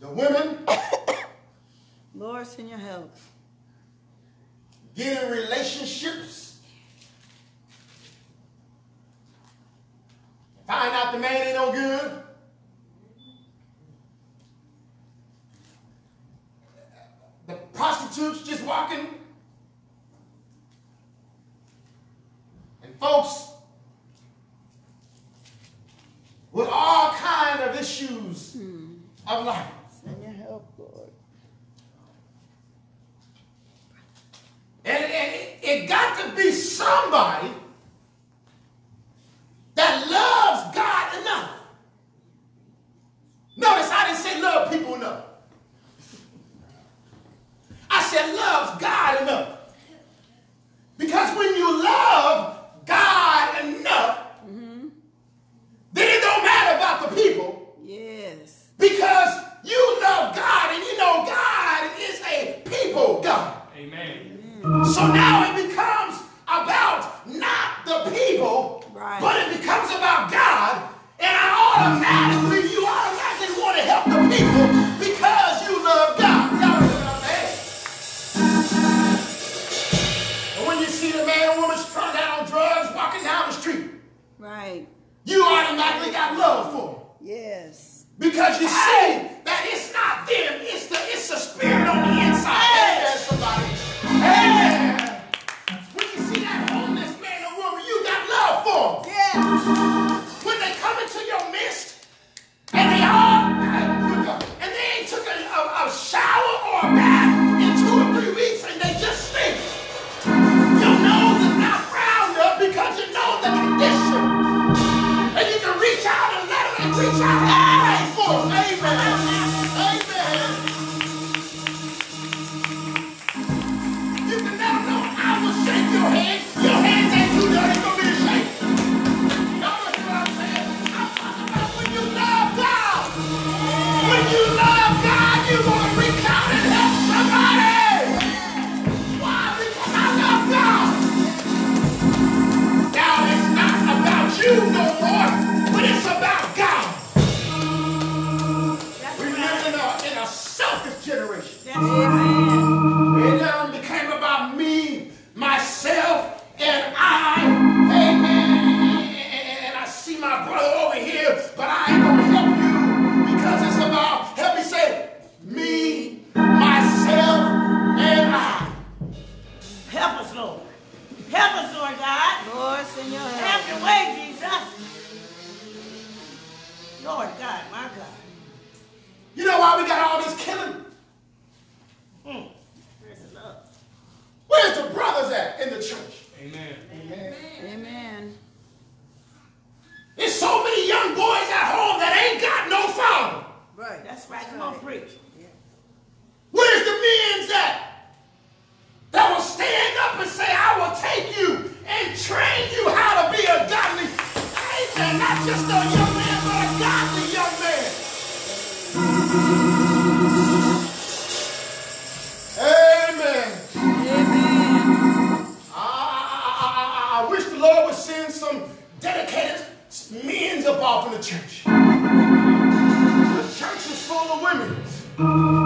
The women. Lord, send your help. Get in relationships. Find out the man ain't no good. The prostitutes just walking. And folks, with all kind of issues mm. of life. And, it got to be somebody that loves God enough. Notice I didn't say love people enough. I said love God enough. Because when you love God enough, mm-hmm. then it don't matter about the people. Yes. Because you love God and you know God is a people God. Amen. So now it becomes about not the people, right. but it becomes about God. And I automatically, you automatically want to help the people because you love God. And when you see the man or woman strung out on drugs walking down the street, right, you automatically got love for them. Yes. Because you see that it's not them, it's the it's the spirit on the inside. Hey. when they come into your midst and they all women.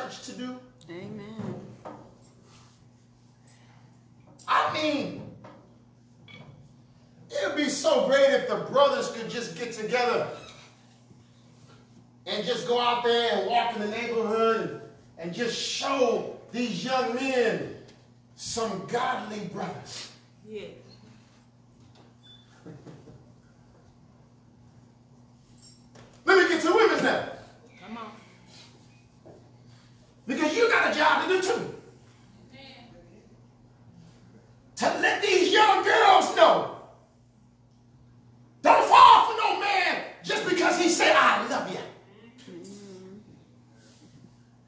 church to do? Amen. I mean, it'd be so great if the brothers could just get together and just go out there and walk in the neighborhood and just show these young men some godly brothers. Yeah. Let me get to women now. Because you got a job to do too. To let these young girls know. Don't fall for no man just because he said, I love you.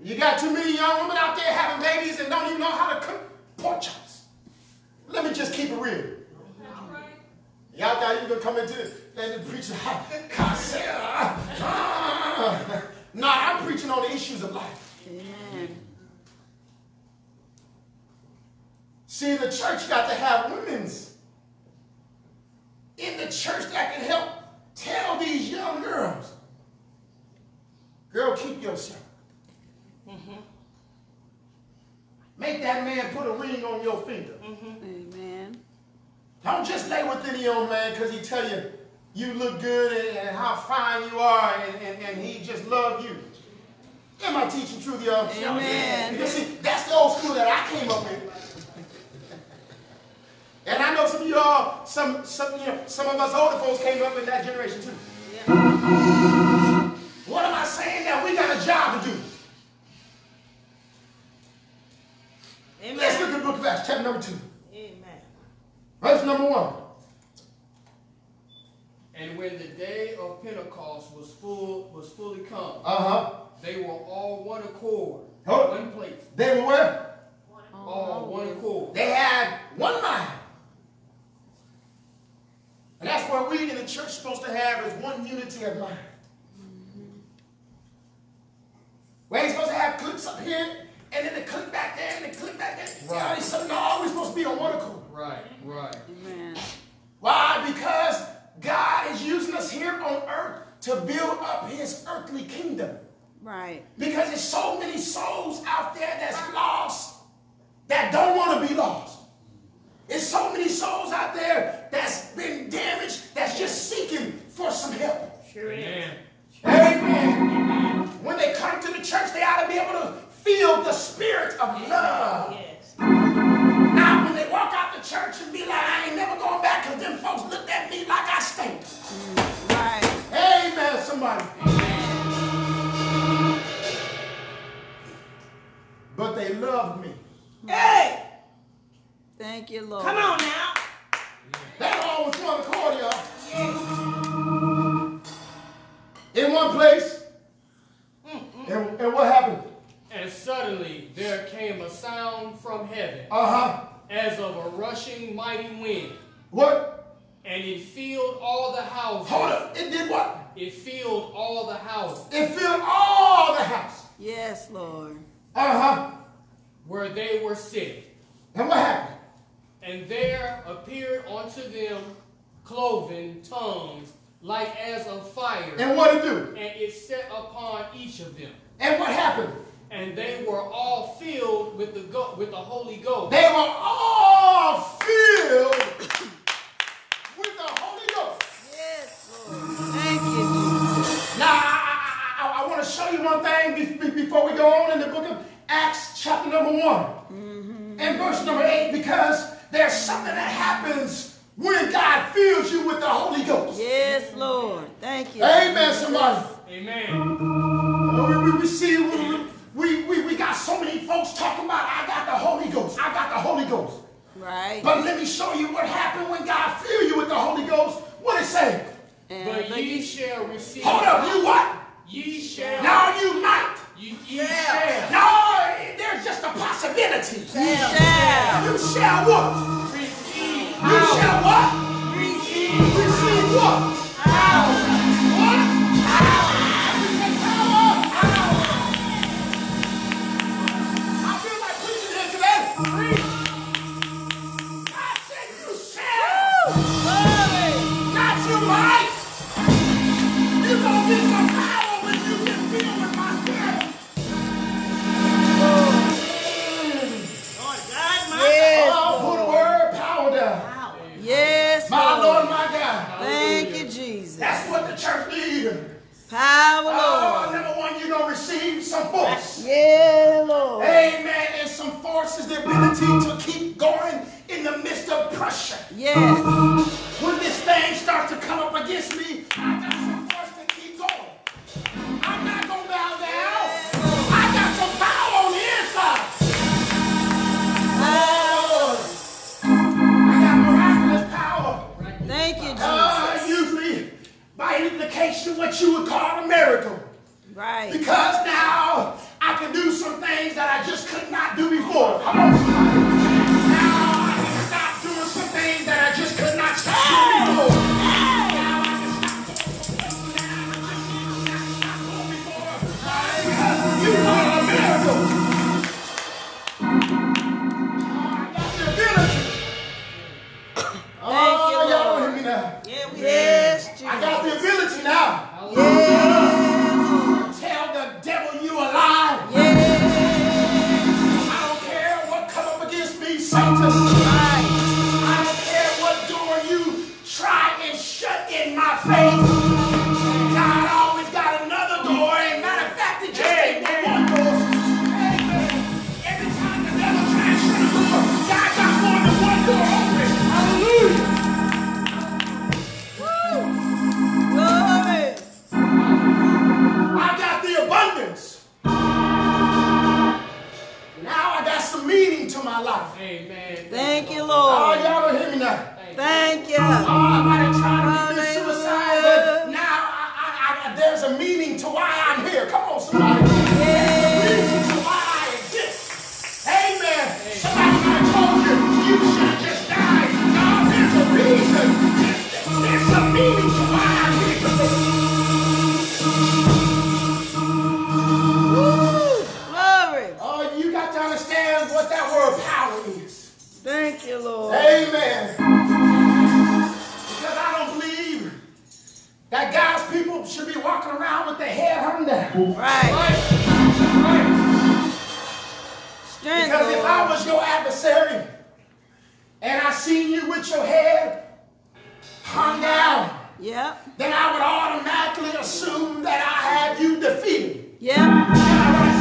You got too many young women out there having babies and don't even know how to cook pork chops. Let me just keep it real. Y'all got you gonna come into this and ah, ah. Nah, I'm preaching on the issues of life. Amen. See, the church got to have women's in the church that can help tell these young girls, girl, keep yourself. Mm-hmm. Make that man put a ring on your finger. Mm-hmm. Amen. Don't just lay with any old man because he tell you you look good and, and how fine you are and, and, and he just love you. Am I teaching truth, y'all? Amen. You see, that's the old school that I came up with. And I know some of y'all, some, some, you know, some of us older folks came up in that generation too. What am I saying? That we got a job to do. Let's look at the book of Acts, chapter number two. Amen. Verse number one. And when the day of Pentecost was full was fully come, Uh-huh. they were all one accord, Hold- one place, They were where? all one accord. They had one mind. And that's what we in the church are supposed to have is one unity of mind. We ain't supposed to have clips up here, and then the clip back there, and the clip back there. Right. Right. So, no, we're supposed to be on one accord. Right, right. Amen. Why? Because God is using us here on earth to build up his earthly kingdom. Right. Because there's so many souls out there that's lost that don't want to be lost. There's so many souls out there that's been damaged that's just seeking for some help. Sure is. Amen. When they come to the church, they ought to be able to feel the spirit of love. Yes. Now, when they walk out the church and be like, I ain't never going back because them folks looked at me like I stink. Mm, right. Amen, somebody. But they loved me. Hey! Thank you, Lord. Come on now. That all was one accord, y'all. In one place. And, and what happened? And suddenly there came a sound from heaven, Uh-huh. as of a rushing mighty wind, What? and it filled all the houses. Hold up. It did what? It filled all the houses It filled all the house. Yes, Lord. Uh-huh. where they were sitting. And what happened? And there appeared unto them cloven tongues like as of fire, And what it do? and it set upon each of them. And what happened? And they were all filled with the go- with the Holy Ghost, They were all filled with the Holy Ghost. Yes, Lord. Thank you, Jesus. Now, I, I, I, want to show you one thing be- be- before we go on in the book of Acts, chapter number one, mm-hmm. and verse number eight, because there's something that happens when God fills you with the Holy Ghost. Yes, Lord. Thank you. Amen, somebody. Amen. Uh, We, we, we see, we, we, we, we got so many folks talking about, I got the Holy Ghost, I got the Holy Ghost. Right. But let me show you what happened when God filled you with the Holy Ghost. What it say? And But look ye shall receive. Hold up, you what? Ye shall. Now you might. Ye, ye shall. No, there's just a possibility. You shall. You shall what? Receive. You shall what? Receive. Receive what? Power. Power, oh, Lord. Oh, number one, you're going to receive some force. Yeah, Lord. Amen. And some force is the ability to keep going in the midst of pressure. Yes. When this thing starts to come up against me, I got some of what you would call a miracle. Right. Because now I can do some things that I just could not do before. Come on, somebody. now. Thank you, Lord. Amen. Because I don't believe that God's people should be walking around with their head hung down. Right. right. right. Strength, because Lord. if I was your adversary and I seen you with your head hung down, yep. then I would automatically assume that I had you defeated. Yeah.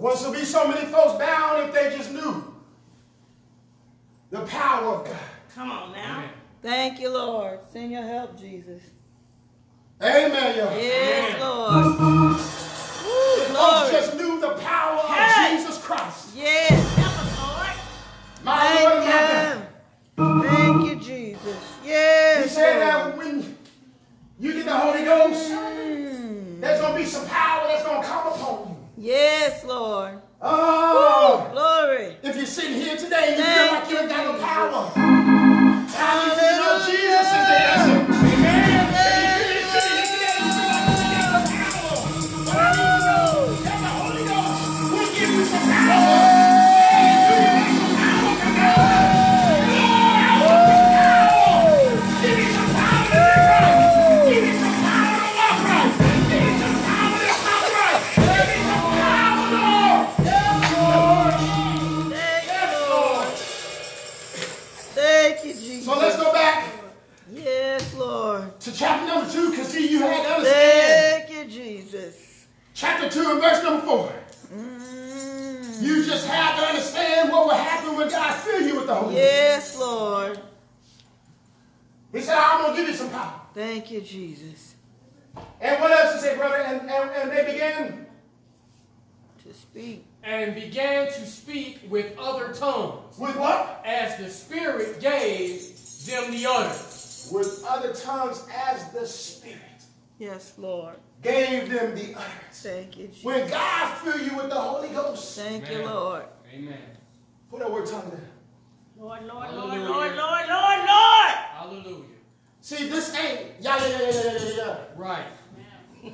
Once there'll be so many folks bound if they just knew the power of God. Come on now. Amen. Thank you, Lord. Send your help, Jesus. Amen, y'all. Yes, Amen. Lord. Lord. just knew the power hey. of Jesus Christ. Yes. Help us, Lord. My Thank Lord, my Thank you, Jesus. Yes. He said that when you get the Holy Ghost, mm. there's going to be some power that's going to come upon you. Yes, Lord. Oh, Woo, glory. If you're sitting here today and you Thank feel like you ain't got no power, time you Jesus. you in verse number four. Mm. You just have to understand what will happen when God fills you with the Holy Yes, Lord. He said, I'm going to give you some power. Thank you, Jesus. And what else he said, brother? And, and, and they began to speak. And began to speak with other tongues. With what? As the Spirit gave them the utterance. With other tongues as the Spirit. Yes, Lord gave them the utterance. Thank you, Jesus. When God fill you with the Holy Ghost, Thank you, Lord. Amen. put that word tongue there. Lord, Lord, Lord, Hallelujah. Lord, Lord, Lord, Lord. Hallelujah. See, this ain't yeah, yeah, yeah, yeah, yeah, yeah. Right.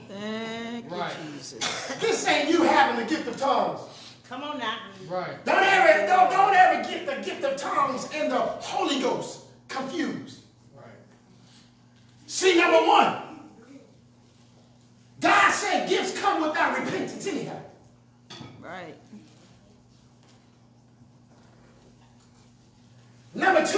Thank you, Right. Jesus. This ain't you having the gift of tongues. Come on now. Right. Don't ever, don't, don't ever get the gift of tongues and the Holy Ghost confused. Right. See, number one, God come without repentance anyhow. Right. Number two,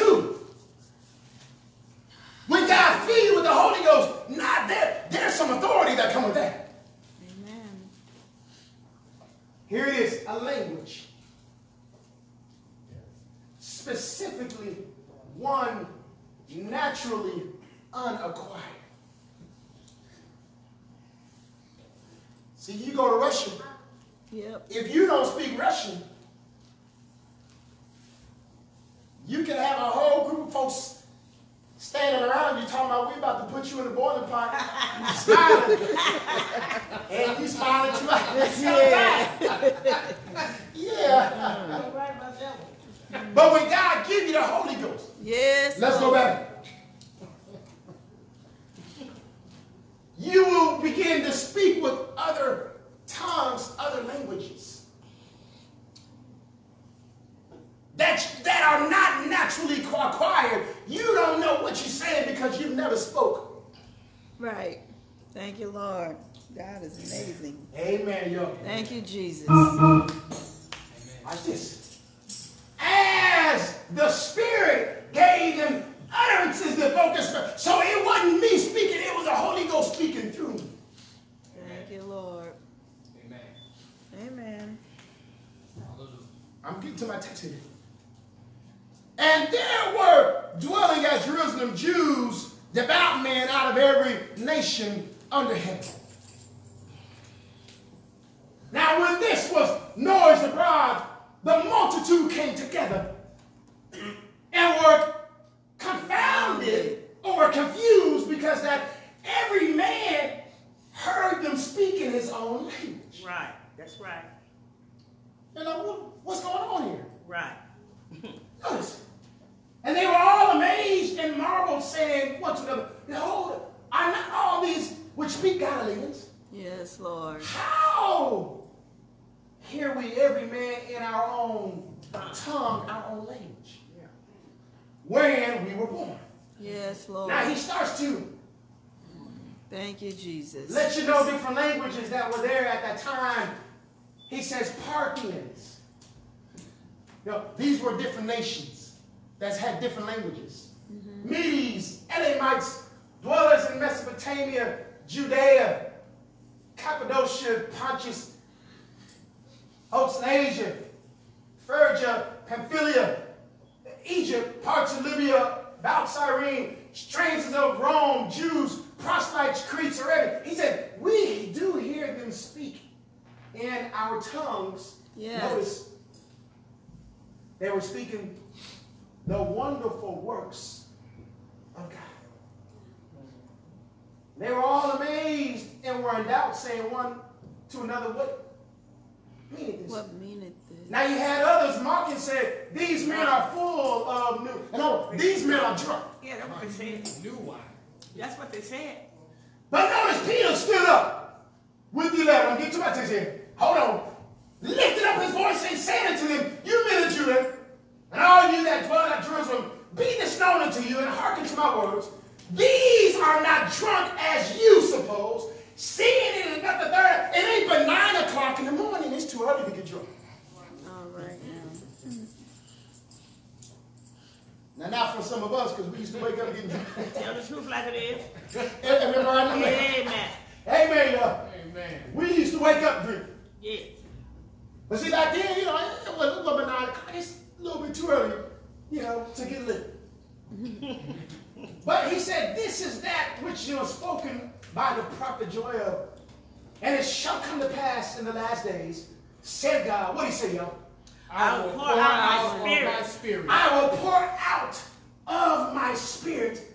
Jesus. let you know different languages that were there at that time. He says Parthians. You know, these were different nations that had different languages. Mm-hmm. Medes, Elamites, dwellers in Mesopotamia, Judea, Cappadocia, Pontus, Asia, Phrygia, Pamphylia, Egypt, parts of Libya, about Cyrene, strangers of Rome, Jews, proselytes, Cretes, or Arabia. He said, we do hear them speak in our tongues. Yes. Notice, they were speaking the wonderful works of God. They were all amazed and were in doubt, saying one to another, What meaneth this? What meaneth this? Now you had others mocking, said, These men are full of new. No, these men are drunk. Yeah, that's what they said. New wine. That's what they said. But notice Peter stood up with the eleven. Get to my text here. Hold on. Lifted up his voice and said unto them, You men of Judah, and all you that dwell at Jerusalem, be this known unto you, and hearken to my words. These are not drunk as you suppose, seeing it is not the third. It ain't but nine o'clock in the morning. It's too early to get drunk. All right now. Now, not for some of us, because we used to wake up getting drunk. Tell the truth like it is. Remember, I know that. Amen. Amen, y'all. Amen. We used to wake up drinking. Yeah. But see, back then, you know, it wasn't, it wasn't nine. It's a little bit too early, you know, to get lit. But he said, This is that which you know spoken by the prophet Joel. And it shall come to pass in the last days, said God. What do he say, y'all? I will pour out of my spirit I will pour out of my spirit.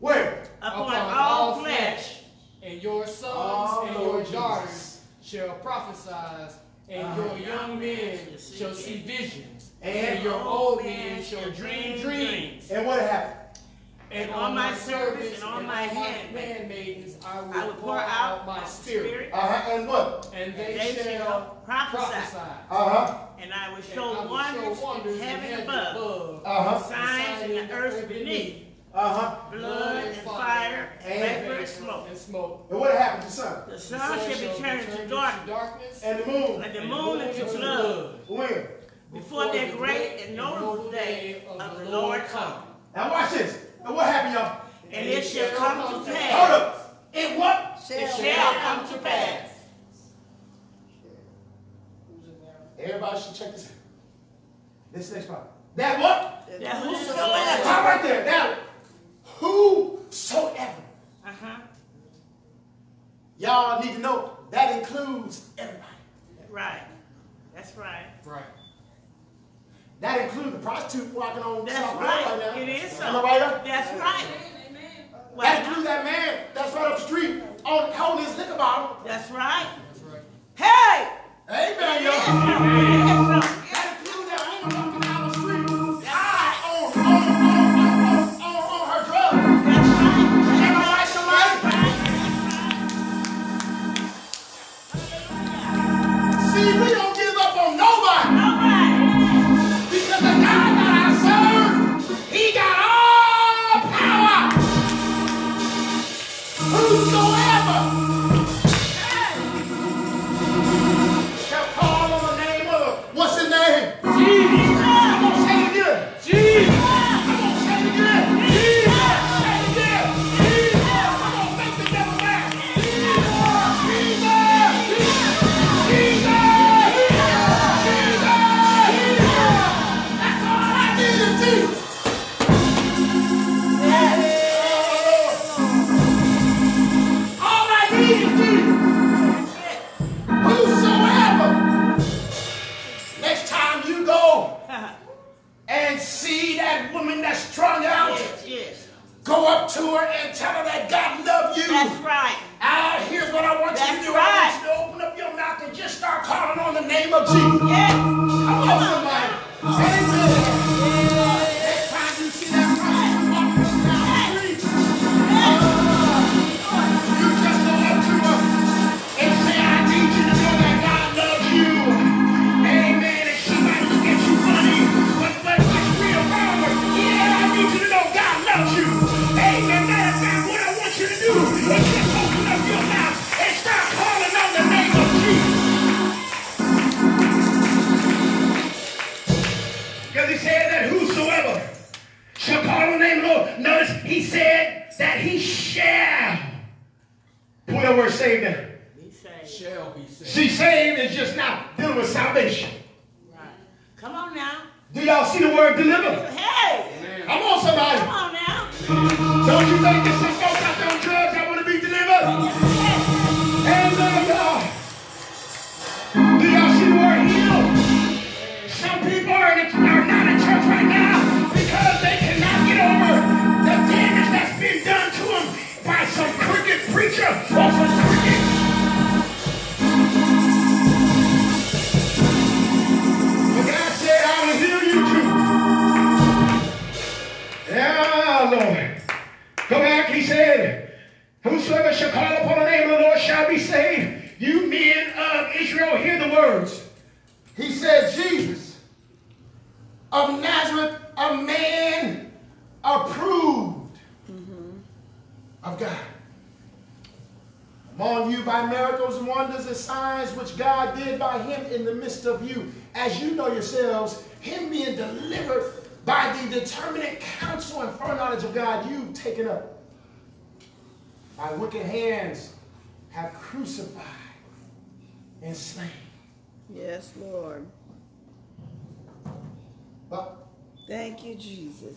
Where? Upon all flesh. and your sons Oh, and your daughters shall prophesy, and Uh-huh. your young men shall see visions, And and your old men shall dream dreams. And what happened? And on my servants and on my handmaidens, handmaidens I will, I will pour out my my spirit, spirit, Uh-huh. And what? and they, They shall shall prophesy. prophesy. Uh-huh. And I will And I show will wonders, show wonders in heaven heaven above, Uh-huh. signs in the earth beneath, Uh-huh. blood and fire, And vapor and smoke. and smoke. And what happened to the sun? The The sun sun shall be turned to into darkness, darkness, And the moon. and the and moon into blood, When? before that great and notable day of the Lord come. Now watch this. And what happened, y'all? And it shall come to pass. Hold up. In what? It shall come to pass. Everybody should check this out. This next part. That what? That whosoever. Stop right there. Now, whosoever. Uh-huh. Y'all need to know that includes everybody. Right. That's right. right? That includes the prostitute walking on That's South Road right. right now. It is so. Am I right? up? That's right. That Well, includes that man that's right up the street on holding his liquor bottle. that's right. That's right. Hey! Amen, y'all. Yes,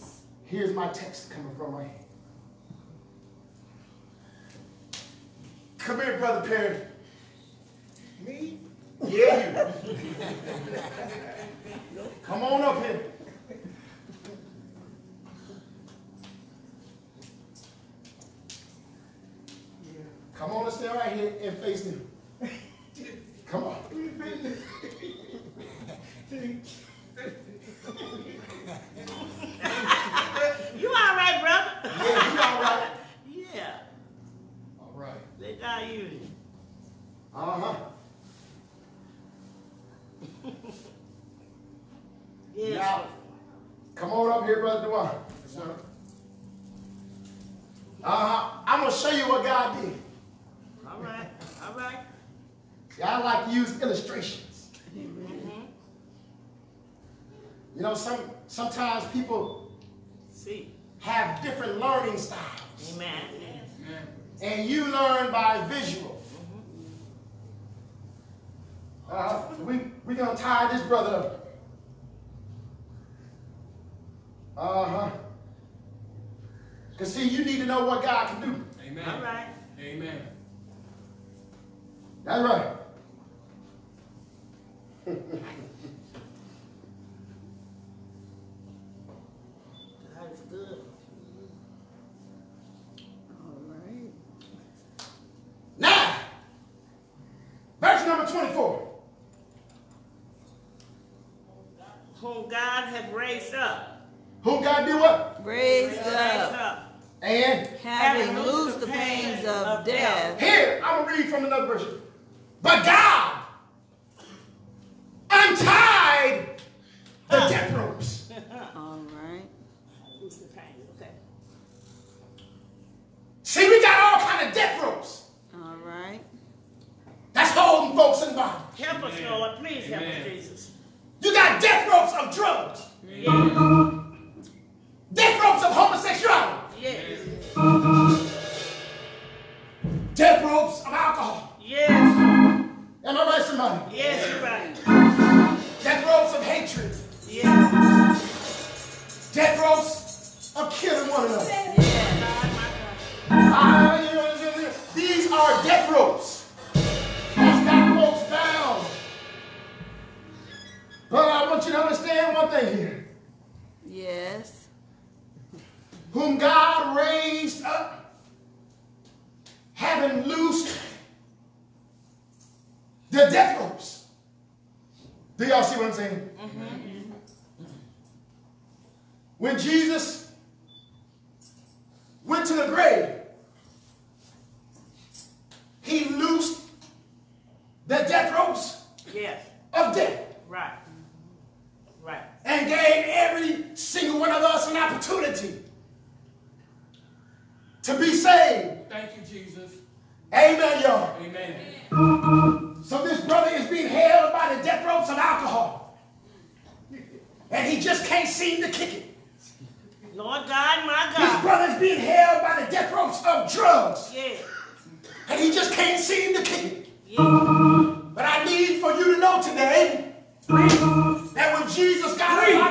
Jesus. Here's my text coming from right here. Come here, Brother Perry. Me? Yeah, you. Come on up here. Come on and stay right here and face them. Come on. You all right, brother? Yeah, you all right. Yeah. All right. Let use you. Uh-huh. Yes. Now, come on up here, Brother Dewan. Uh-huh. I'm going to show you what God did. All right. All right. I like to use illustrations. You know, some sometimes people See. Have different learning styles. Amen. Amen. And you learn by visual. Uh, we, we're going to tie this brother up. Uh-huh. Because, see, you need to know what God can do. Amen. All right. Amen. That's right. God is good. All right. Now, verse number 24. Whom God have raised up. Who God did what? Raised Raised up, up. And having loosed the pains of death. here, I'm going to read from another version. But God untied the death ropes. All right. Who's the pain? Okay. See, we got all kind of death ropes. All right. That's holding folks in bondage. Help us, Lord. Please help us, Jesus. You got death ropes of drugs, Yeah. Death ropes of homosexuality, Yes. death ropes of alcohol. Yes. Am I right, somebody? Yes, you're right. Death ropes of hatred, Yes. death ropes of killing one another. Yes. God, my God. Ah, you know, these are death ropes. That's got folks bound. But I want you to understand one thing here. Yes. Whom God raised up, having loosed the death ropes. Do y'all see what I'm saying? Mm-hmm. When Jesus went to the grave, he loosed the death ropes Yes. of death Right. Mm-hmm. Right. and gave every single one of us an opportunity to be saved. Thank you, Jesus. Amen, y'all. Amen. So this brother is being held by the death ropes of alcohol. And he just can't seem to kick it. Lord God, my This God. brother is being held by the death ropes of drugs. Yes. And he just can't seem to kick it. Yes. But I need for you to know today that when Jesus got up out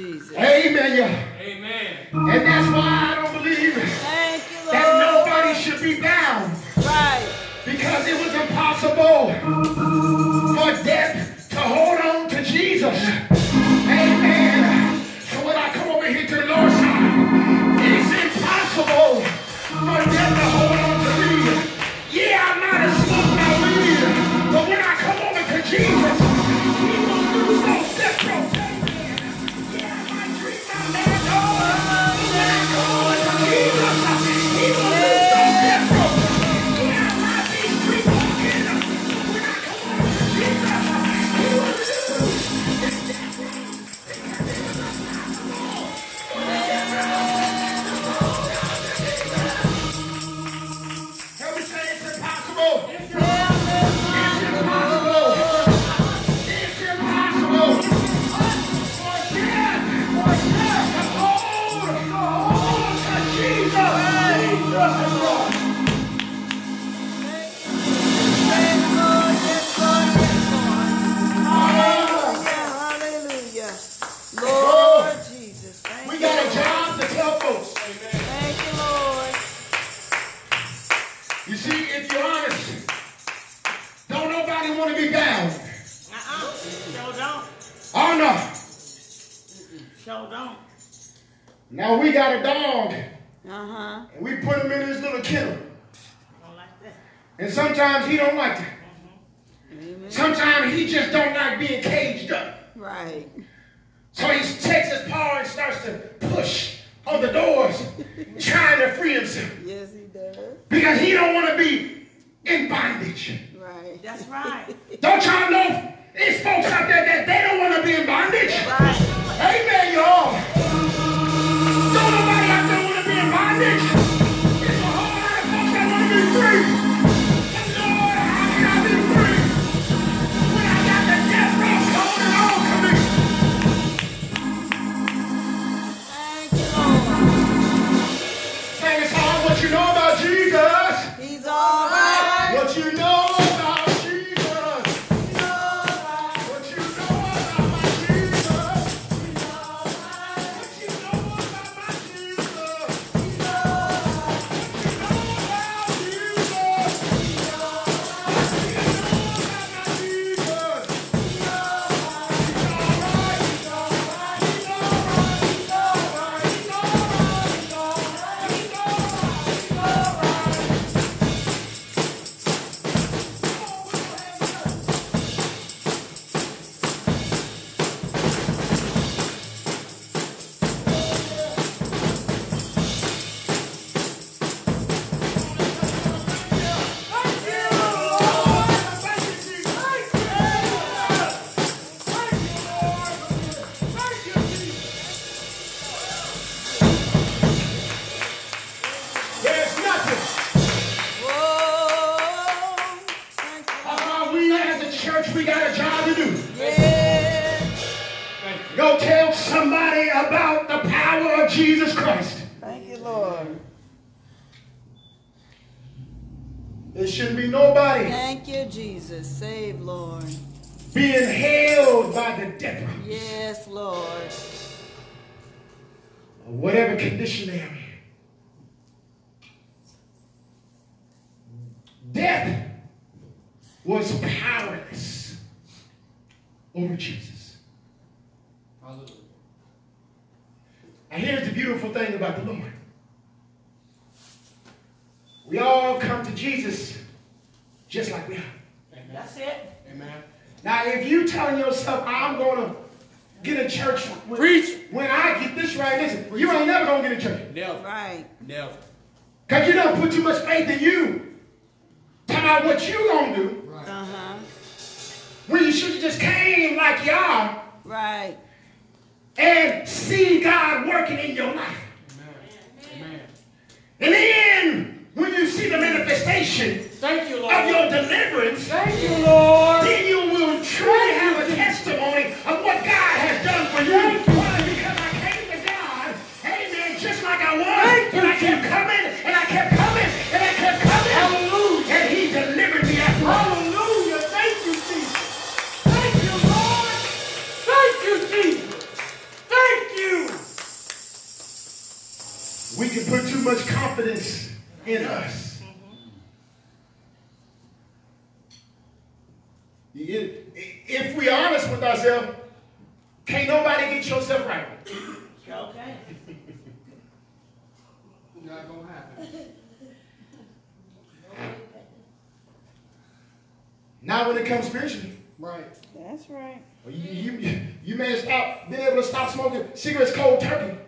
Jesus. to be. Uh-uh. Don't. Oh, no. Sure don't. Now we got a dog. Uh-huh. And we put him in his little kennel. Don't like that. And sometimes he don't like that. Mm-hmm. Sometimes he just don't like being caged up. Right. So he takes his paw and starts to push on the doors, trying to free himself. Yes, he does. Because he don't want to be in bondage. That's right. Don't y'all know it's folks out there that they don't want to be in bondage? Right. Amen, y'all. Don't nobody out there want to be in bondage? Jesus. Hallelujah. And here's the beautiful thing about the Lord. We all come to Jesus just like we are. Amen. That's it. Amen. Now, if you telling yourself, I'm going to get a church when, Preach. when I get this right, listen, Preach. you ain't never going to get a church. Never. Right. Never. Because you don't put too much faith in you. Tell me what you going to do. Right. Uh-huh. When you should have just came like y'all Right. and see God working in your life. Amen. Amen. And then, when you see the manifestation Thank you, Lord. of your deliverance, Thank you, Lord. then you will truly have a testimony of what God has done for you. Much confidence in us. You- If we honest with ourselves, can't nobody get yourself right. Okay. Not gonna happen. Not when it comes spiritually. Right. That's right. You, you, you may have stopped, been able to stop smoking cigarettes cold turkey.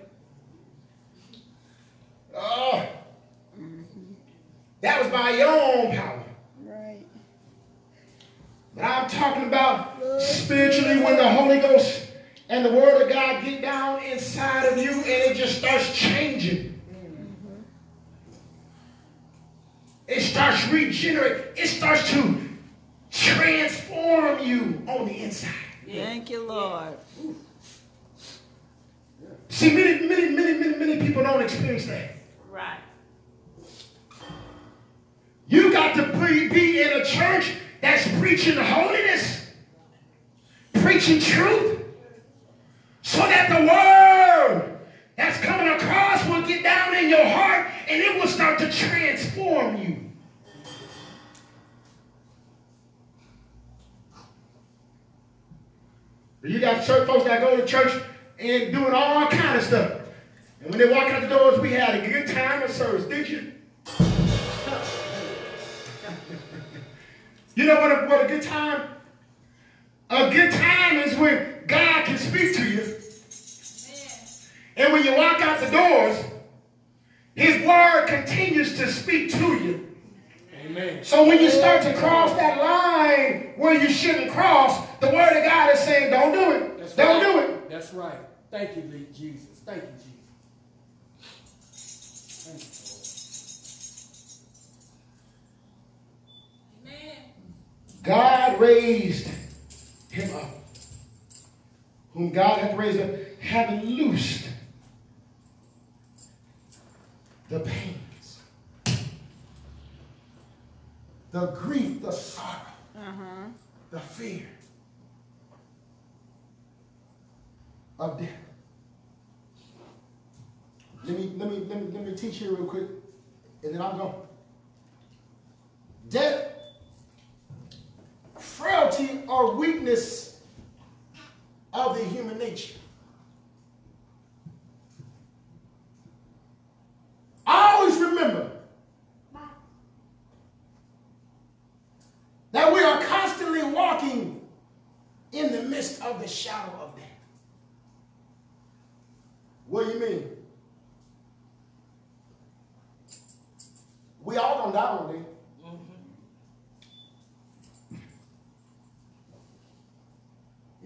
His word continues to speak to you. Amen. So when you start to cross that line where you shouldn't cross, the word of God is saying, don't do it. That's don't right. do it. That's right. Thank you, Le- Jesus. Thank you, Jesus. Thank you, Lord. God raised him up. Whom God hath raised up, having loosed the pains, the grief, the sorrow, Uh-huh. the fear of death. Let me, let me, let me, let me teach you real quick, and then I'm going. Death frailty or weakness of the human nature. Always remember that we are constantly walking in the midst of the shadow of death. What do you mean? We all gonna die one day. Mm-hmm.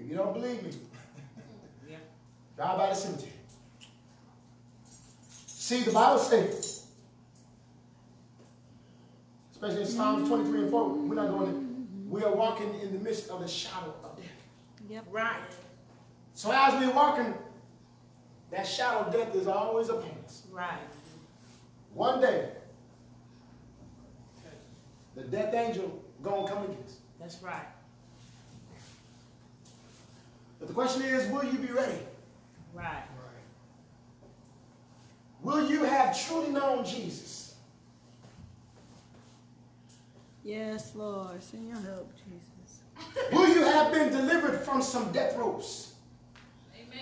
If you don't believe me, Yeah. drive by the cemetery. See, the Bible says, especially in Psalms 23 and 4, we're not going to, we are walking in the midst of the shadow. Yep. Right. So as we're walking, that shadow of death is always upon us. Right. One day, the death angel gonna come against. us. That's right. But the question is, will you be ready? Right. Right. Will you have truly known Jesus? Yes, Lord. Send your help, Jesus. Will you have been delivered from some death ropes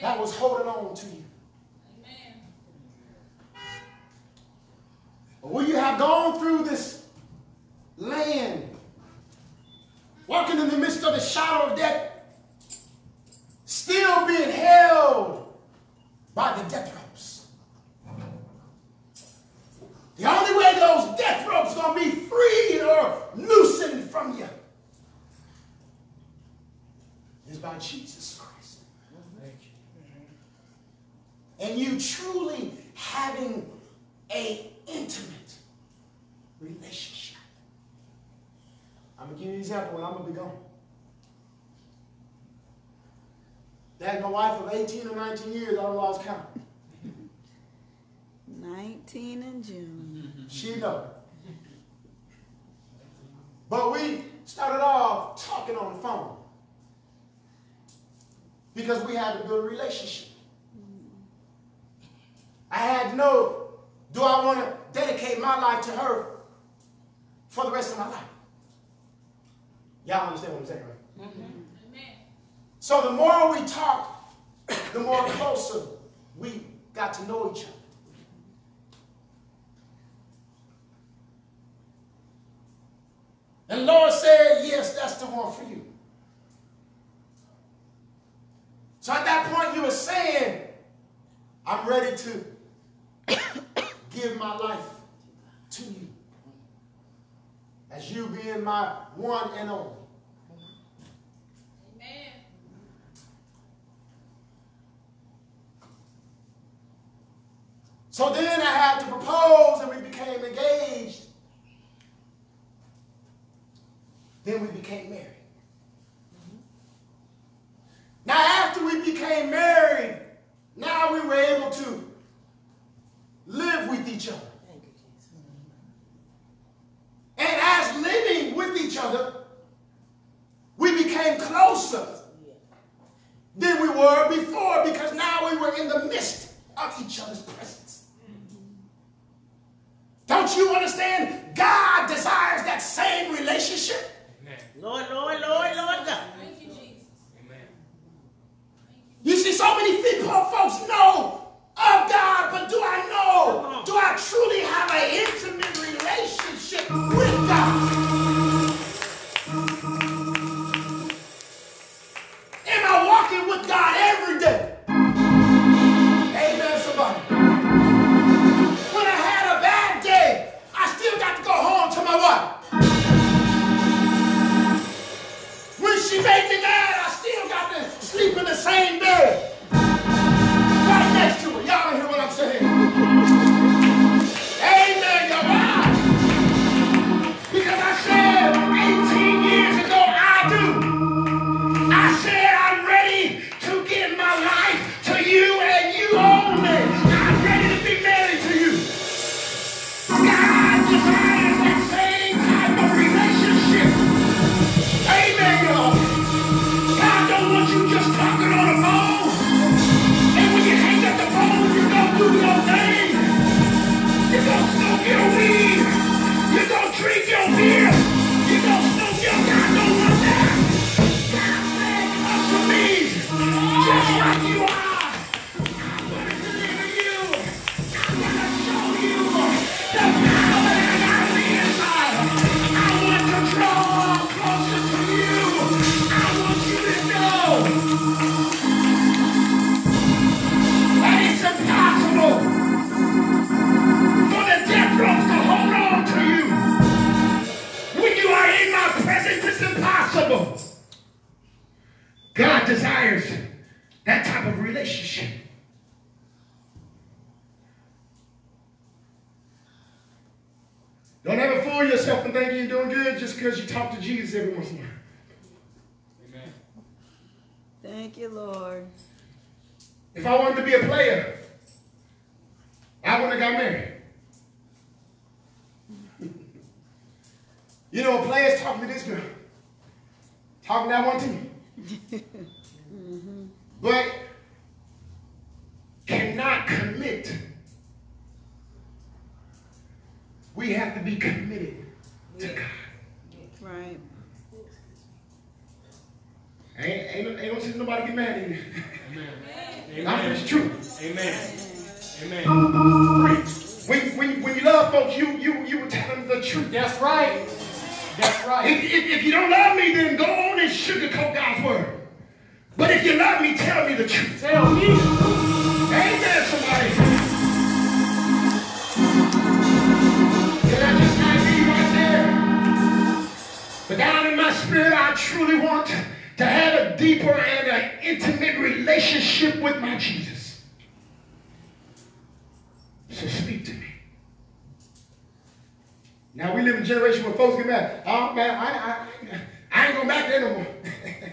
that was holding on to you? Or will you have gone through this land walking in the midst of the shadow of death, still being held by the death ropes. The only way those death ropes are gonna be freed or loosened from you is by Jesus Christ. And you truly having a intimate relationship. I'm gonna give you an example and I'm gonna be gone. That my wife of 18 or 19 years, I don't lost count. 19 in June. She know. But we started off talking on the phone. Because we had to build a relationship. I had to know, do I want to dedicate my life to her for the rest of my life? Y'all understand what I'm saying, right? Mm-hmm. So the more we talked, the more closer we got to know each other. And the Lord said, yes, that's the one for you. So at that point, you were saying, I'm ready to give my life to you. As you being my one and only. Amen. So then I had to propose and we became engaged. Then we became married. Now, after we became married, now we were able to live with each other. And as living with each other, we became closer than we were before because now we were in the midst of each other's presence. Don't you understand? God desires that same relationship. Amen. Lord, Lord, Lord, Lord God. Thank you, Jesus. Amen. You see, so many people, folks know of God, but do I know? Do I truly have an intimate relationship with God? If I wanted to be a player, I wouldn't have got married. you know, players talking to this girl, talking that one team, but cannot commit. We have to be committed to God. Right. Ain't, ain't, ain't gonna see nobody get mad at you. Amen. I'm Amen. just true. Amen. Amen. When, when, when you love folks, you, you, you will tell them the truth. That's right. That's right. If, if, if you don't love me, then go on and sugarcoat God's word. But if you love me, tell me the truth. Tell me. Amen, somebody. Can I just not be right there? But down in my spirit, I truly want to have a deeper and an intimate relationship with my Jesus. So speak to me. Now we live in a generation where folks get mad. Oh man, I, I, I ain't going back there no more.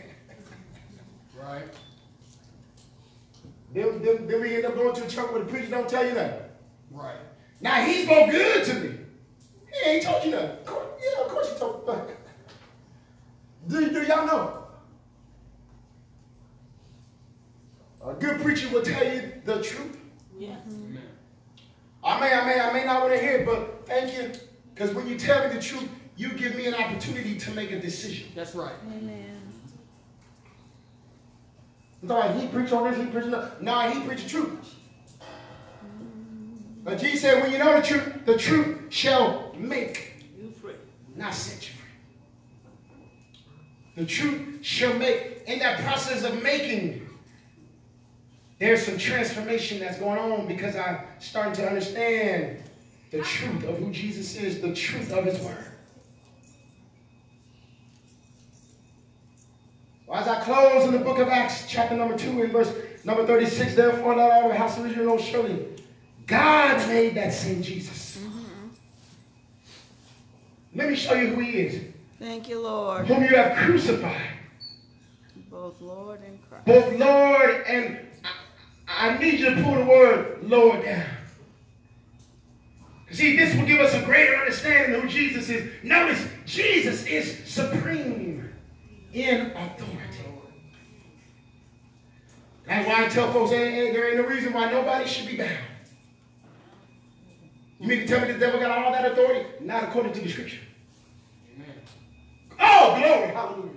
Right. then, then, then we end up going to a church where the preacher don't tell you nothing. Right. Now he spoke good to me. He ain't told you nothing. Yeah, of course he told me. Do, do y'all know? A good preacher will tell you the truth. Yeah. Amen. I may, I may, I may not want to hear it, but thank you. Because when you tell me the truth, you give me an opportunity to make a decision. That's right. Amen. No, he preach on this, he preach on that. No, he preach the truth. But Jesus said, when you know the truth, the truth shall make, You free. not set you free. The truth shall make. In that process of making, there's some transformation that's going on because I'm starting to understand the truth of who Jesus is, the truth of his word. Well, as I close in the book of Acts, chapter number 2, in verse number 36, therefore, not all the house of Israel know surely God made that same Jesus. Mm-hmm. Let me show you who he is. Thank you, Lord. Whom you have crucified. Both Lord and Christ. Both Lord and I, I need you to pull the word Lord down. See, this will give us a greater understanding of who Jesus is. Notice, Jesus is supreme in authority. That's why I tell folks, ain't, ain't, there ain't no reason why nobody should be bound. You mean to tell me the devil got all that authority? Not according to the scripture. Amen. Oh, glory, hallelujah.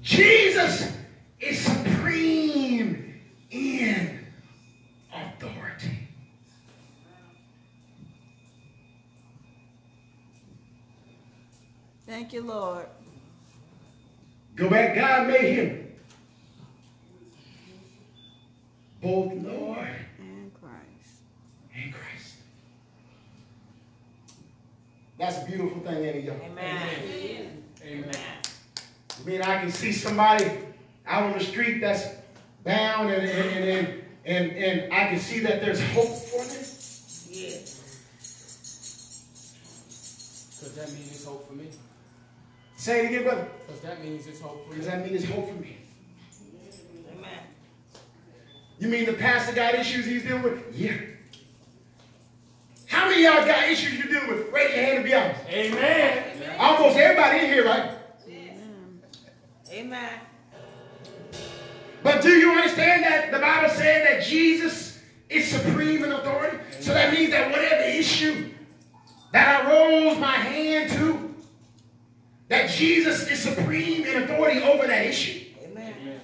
Jesus is supreme in authority. Thank you, Lord. Go back, God made him both Lord And Christ. and Christ. That's a beautiful thing, ain't it, y'all? Amen. Amen. I mean, I can see somebody out on the street that's bound and, and, and, and, and I can see that there's hope for me. Yeah. Because that means it's hope for me. Say it again, brother. Because that means it's hope for Does me. that mean it's hope for me? Amen. You mean the pastor got issues he's dealing with? Yeah. How many of y'all got issues you're dealing with? Raise your hand and be honest. Amen. Almost everybody in here, right? Amen. Amen. But do you understand that the Bible said that Jesus is supreme in authority? So that means that whatever issue that I rose my hand to, that Jesus is supreme in authority over that issue. Amen. Amen.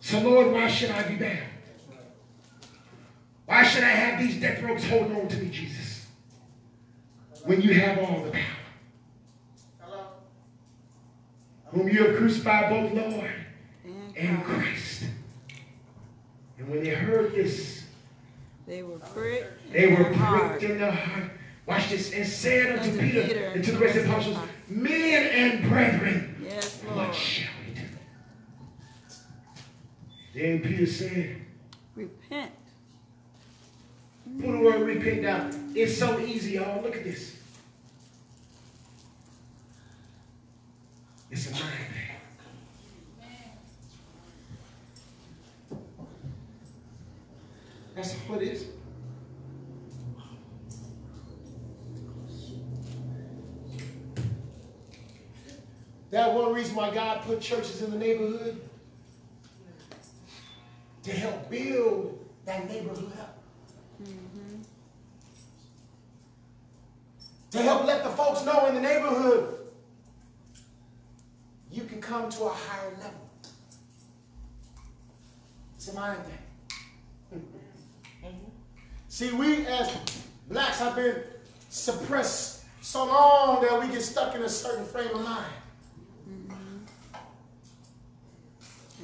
So Lord, why should I be bound? Why should I have these death ropes holding on to me, Jesus? When you have all the power. Whom you have crucified both Lord And Christ. And when they heard this, They were pricked. they in were their heart. pricked in their heart. Watch this. And said unto Unto Peter Peter and to the rest of the apostles, Men and brethren, Yes, what shall we do? Then Peter said, Repent. Put the word repent down. It's so easy, y'all. Look at this. It's a mind thing. That's what it is. That one reason why God put churches in the neighborhood to help build that neighborhood up. Mm-hmm. to help let the folks know in the neighborhood you can come to a higher level. It's a mind thing. See, we as blacks have been suppressed so long that we get stuck in a certain frame of mind.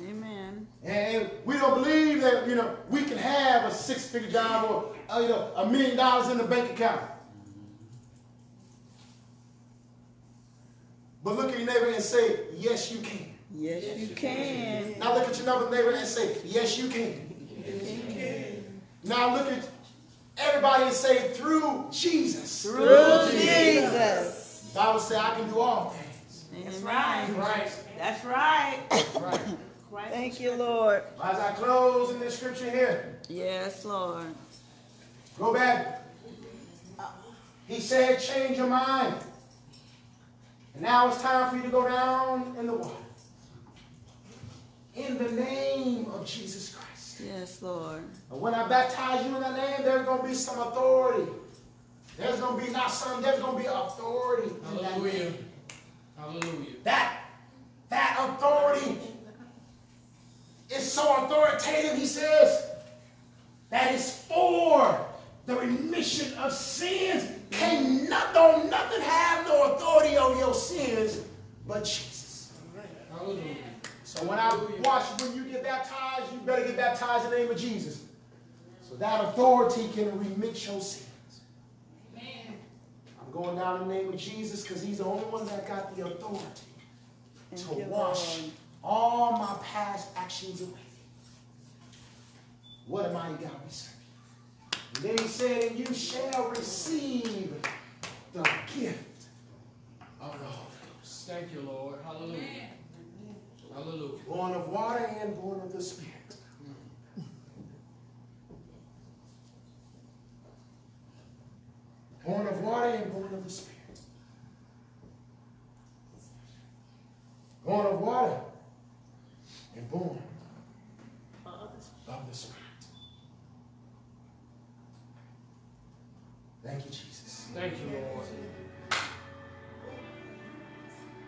Amen. And we don't believe that, you know, we can have a six-figure job or, uh, you know, a million dollars in the bank account. But look at your neighbor and say, yes, you can. Yes, you can. Now look at your other neighbor and say, yes, you can. Yes, you can. Now look at everybody and say, through Jesus. Through Jesus. The Bible says I can do all things. That's Amen. right. Right. That's right. Right. Christ Thank you, Lord. As I close in this scripture here, Yes, Lord. go back. He said, change your mind. And now it's time for you to go down in the water. In the name of Jesus Christ. Yes, Lord. And when I baptize you in that name, there's going to be some authority. There's going to be not some, there's going to be authority. in that Hallelujah. name. Hallelujah. That, that authority is so authoritative, he says, that is for the remission of sins. Can not, don't nothing have no authority over your sins but Jesus. Hallelujah. So when I watch when you get baptized, you better get baptized in the name of Jesus. So that authority can remit your sins. Amen. I'm going down in the name of Jesus because he's the only one that got the authority Thank to wash Lord. all my past actions away. What am I, God we serve. And then he said, and you shall receive the gift of the Holy Ghost. Thank you, Lord. Hallelujah. Hallelujah. Born of water and born of the Spirit. Born of water and born of the Spirit. Born of water and born of the Spirit. Thank you, Jesus. Thank you, Lord.